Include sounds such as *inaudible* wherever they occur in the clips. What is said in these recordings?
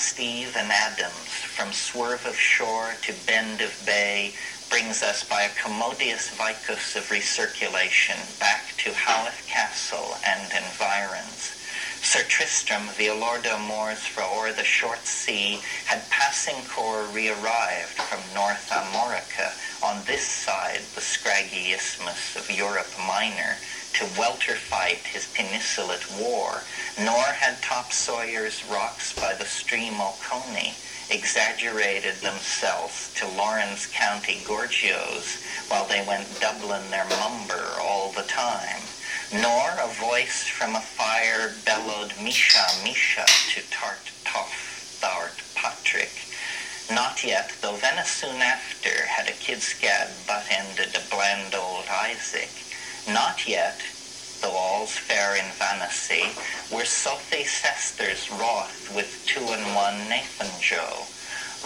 past eve and Adams, from swerve of shore to bend of bay, brings us by a commodious vicus of recirculation back to Howth Castle and environs. Sir Tristram, the Lord Moors for o'er the short sea, had passing corps re-arrived from North Armorica on this side the scraggy isthmus of Europe Minor to welter fight his peninsulate war, nor had top Sawyer's rocks by the stream Oconee exaggerated themselves to Laurens County Gorgios while they went Dublin their mumber all the time nor a voice from a fire bellowed Misha, Misha to tart toff, thou'rt Patrick. Not yet, though Venice soon after had a kid-scad butt-ended a bland old Isaac. Not yet, though all's fair in Vanity, were Sothy Sesters wroth with two-and-one Nathan Joe.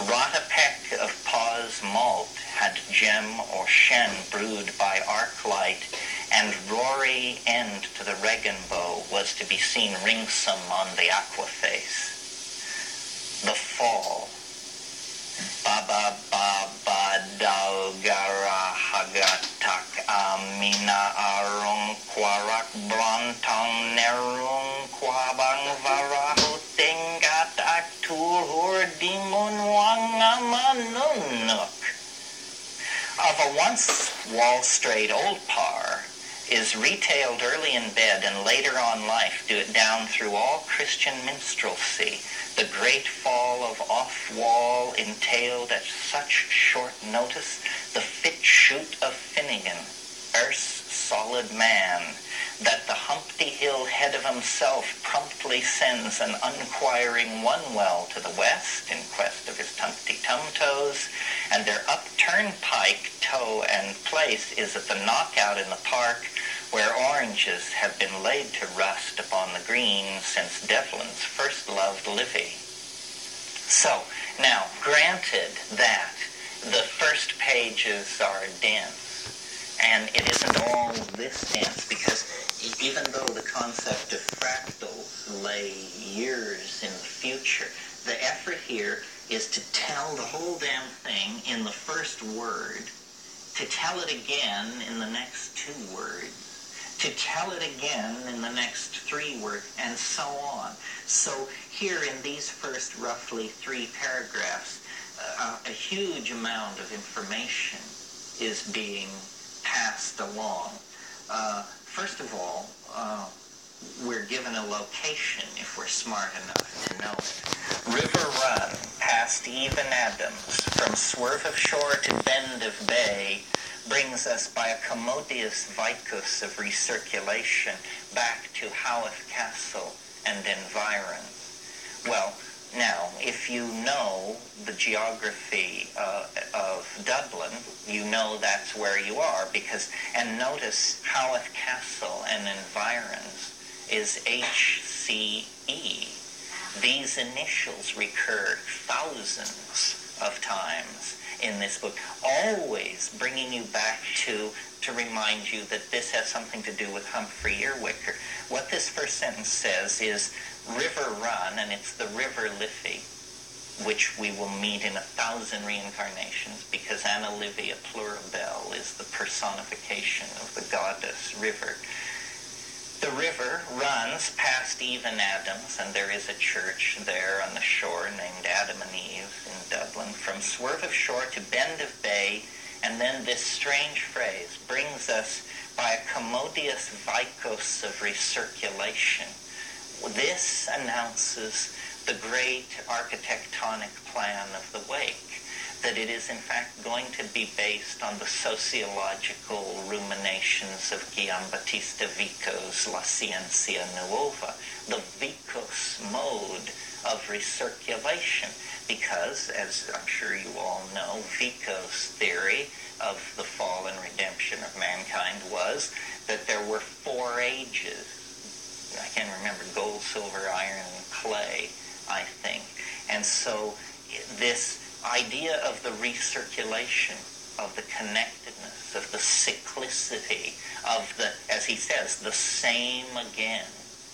Wrought a peck of paw's malt had gem or shen brewed by arc light and Rory end to the Regan bow was to be seen ringsome on the aqua face. The fall. A once Wall Street old par, is retailed early in bed and later on life do it down through all Christian minstrelsy. The great fall of off-wall entailed at such short notice the fit shoot of Finnegan, erst solid man, that the Humpty Hill head of himself promptly sends an unquiring one well to the west in quest of his tumpty tum toes, and their upturned pike toe and place is at the knockout in the park where oranges have been laid to rust upon the green since Devlin's first loved Livy. So, now, granted that the first pages are dense, and it isn't all this dense because even though the concept of fractals lay years in the future, the effort here is to tell the whole damn thing in the first word, to tell it again in the next two words, to tell it again in the next three words, and so on. So here in these first roughly three paragraphs, uh, a huge amount of information is being passed along. Uh, first of all, uh, we're given a location if we're smart enough to know it. River Run, past Even Adams, from swerve of shore to bend of bay, brings us by a commodious vicus of recirculation back to Howth Castle and environs. Well, now, if you know the geography uh, of Dublin, you know that's where you are because, and notice Howth Castle and environs is HCE. These initials recur thousands of times in this book, always bringing you back to to remind you that this has something to do with Humphrey Earwicker. What this first sentence says is river run, and it's the river Liffey, which we will meet in a thousand reincarnations because Anna Livia Plurabelle is the personification of the goddess river. The river runs past Even Adams, and there is a church there on the shore named Adam and Eve in Dublin. From swerve of shore to bend of bay, and then this strange phrase brings us by a commodious vicus of recirculation. This announces the great architectonic plan of the wake that it is in fact going to be based on the sociological ruminations of Giambattista Vico's La Scienza Nuova, the Vicos mode of recirculation. Because, as I'm sure you all know, Vico's theory of the fall and redemption of mankind was that there were four ages. I can't remember, gold, silver, iron, clay, I think. And so this idea of the recirculation, of the connectedness, of the cyclicity, of the, as he says, the same again,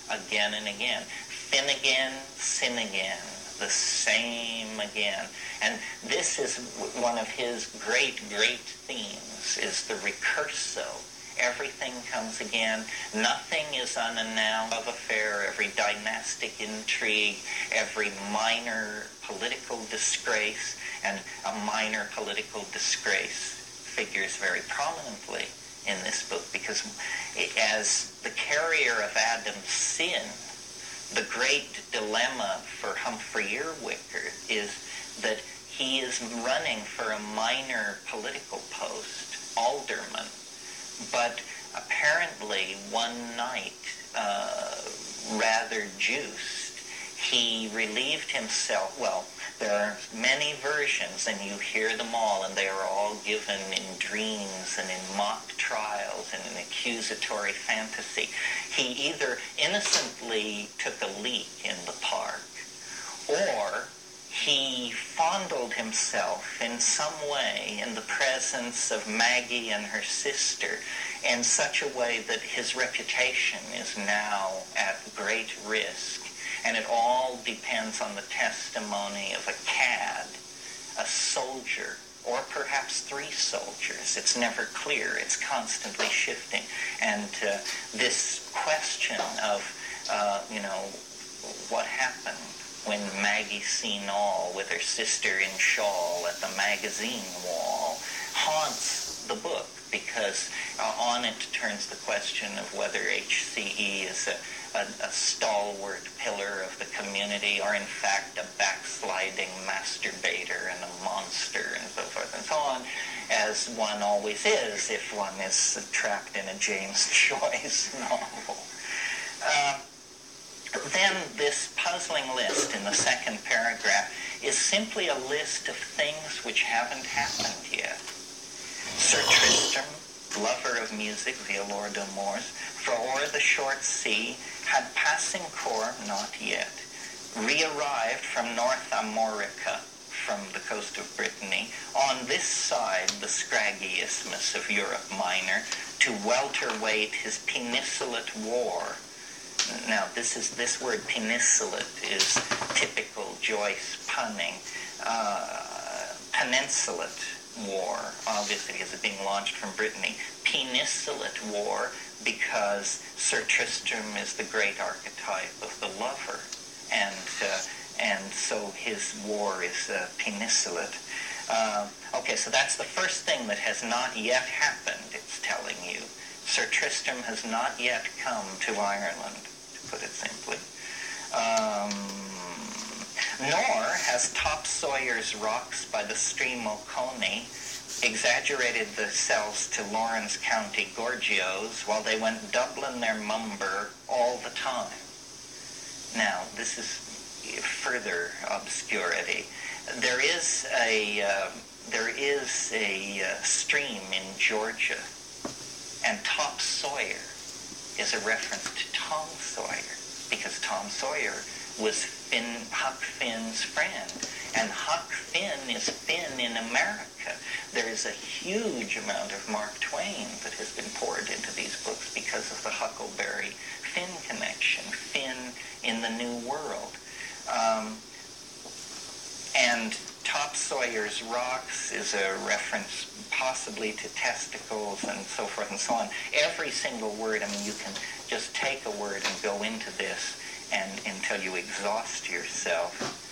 again and again. Fin again, sin again, the same again. And this is one of his great, great themes, is the ricorso. Everything comes again. Nothing is unannounced of affair. Every dynastic intrigue, every minor political disgrace, and a minor political disgrace figures very prominently in this book because as the carrier of Adam's sin, the great dilemma for Humphrey Earwicker is that he is running for a minor political post, alderman, but apparently one night, uh, rather juiced, he relieved himself, well, there are many versions, and you hear them all, and they are all given in dreams and in mock trials and in accusatory fantasy. He either innocently took a leak in the park, or he fondled himself in some way in the presence of Maggie and her sister in such a way that his reputation is now at great risk and it all depends on the testimony of a cad, a soldier, or perhaps three soldiers. It's never clear. It's constantly shifting. And uh, this question of, uh, you know, what happened when Maggie seen all with her sister in shawl at the magazine wall haunts the book because uh, on it turns the question of whether HCE is a a, a stalwart pillar of the community or in fact a backsliding masturbator and a monster and so forth and so on, as one always is if one is trapped in a James *laughs* Joyce novel. Uh, then this puzzling list in the second paragraph is simply a list of things which haven't happened yet. Sir Tristram, lover of music via Lord O'Moores, for o'er the short sea had passing corps not yet re-arrived from North Armorica, from the coast of Brittany, on this side the scraggy isthmus of Europe Minor, to welterweight his peninsulate war. Now, this is this word peninsulate is typical Joyce punning. Uh, peninsulate war, obviously, because it's being launched from Brittany. Peninsulate war because Sir Tristram is the great archetype of the lover, and uh, and so his war is uh, peninsulate. Uh, okay, so that's the first thing that has not yet happened. It's telling you, Sir Tristram has not yet come to Ireland, to put it simply. Um, nor has Top Sawyer's rocks by the stream Oconee exaggerated the cells to Laurens County Gorgios while they went doubling their mumber all the time. Now, this is further obscurity. There is a uh, there is a uh, stream in Georgia, and Top Sawyer is a reference to Tom Sawyer because Tom Sawyer was Finn, Huck Finn's friend. And Huck Finn is Finn in America. There is a huge amount of Mark Twain that has been poured into these books because of the Huckleberry Finn connection, Finn in the New World. Um, and Top Sawyer's Rocks is a reference possibly to testicles and so forth and so on. Every single word, I mean, you can just take a word and go into this and until you exhaust yourself.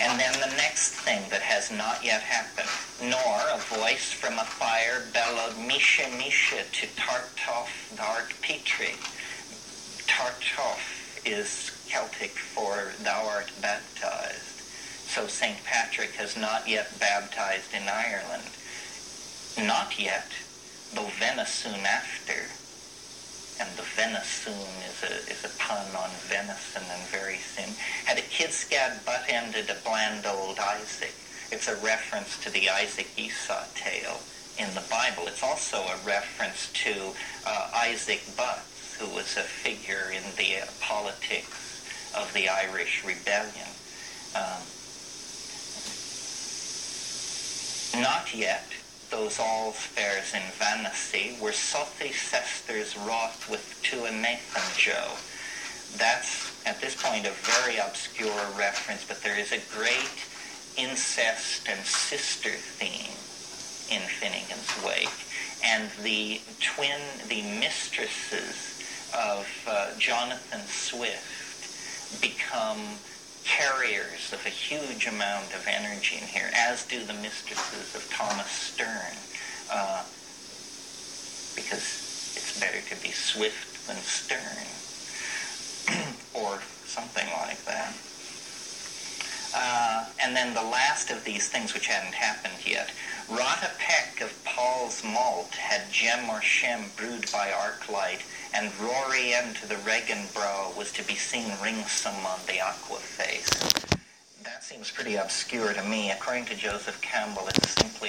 And then the next thing that has not yet happened, nor a voice from a fire bellowed Misha Misha to Tartof Dart Petri. Tartof is Celtic for thou art baptized. So St. Patrick has not yet baptized in Ireland. Not yet, though Venice soon after and the venison is a, is a pun on venison and very thin, had a kid-scad butt-ended a bland old Isaac. It's a reference to the Isaac Esau tale in the Bible. It's also a reference to uh, Isaac Butts, who was a figure in the uh, politics of the Irish Rebellion. Um, not yet those all fairs in Vanity were Sothi sisters wrought with to a Nathan Joe. That's at this point a very obscure reference, but there is a great incest and sister theme in Finnegans Wake. And the twin, the mistresses of uh, Jonathan Swift become carriers of a huge amount of energy in here, as do the mistresses of Thomas Sterne, uh, because it's better to be Swift than stern, *clears throat* or something like that. And then the last of these things which hadn't happened yet. Rata Peck of Paul's Malt had gem or shem brewed by arc light, and Rory into the Regenbrau was to be seen ringsome on the aqua face. That seems pretty obscure to me. According to Joseph Campbell, it's simply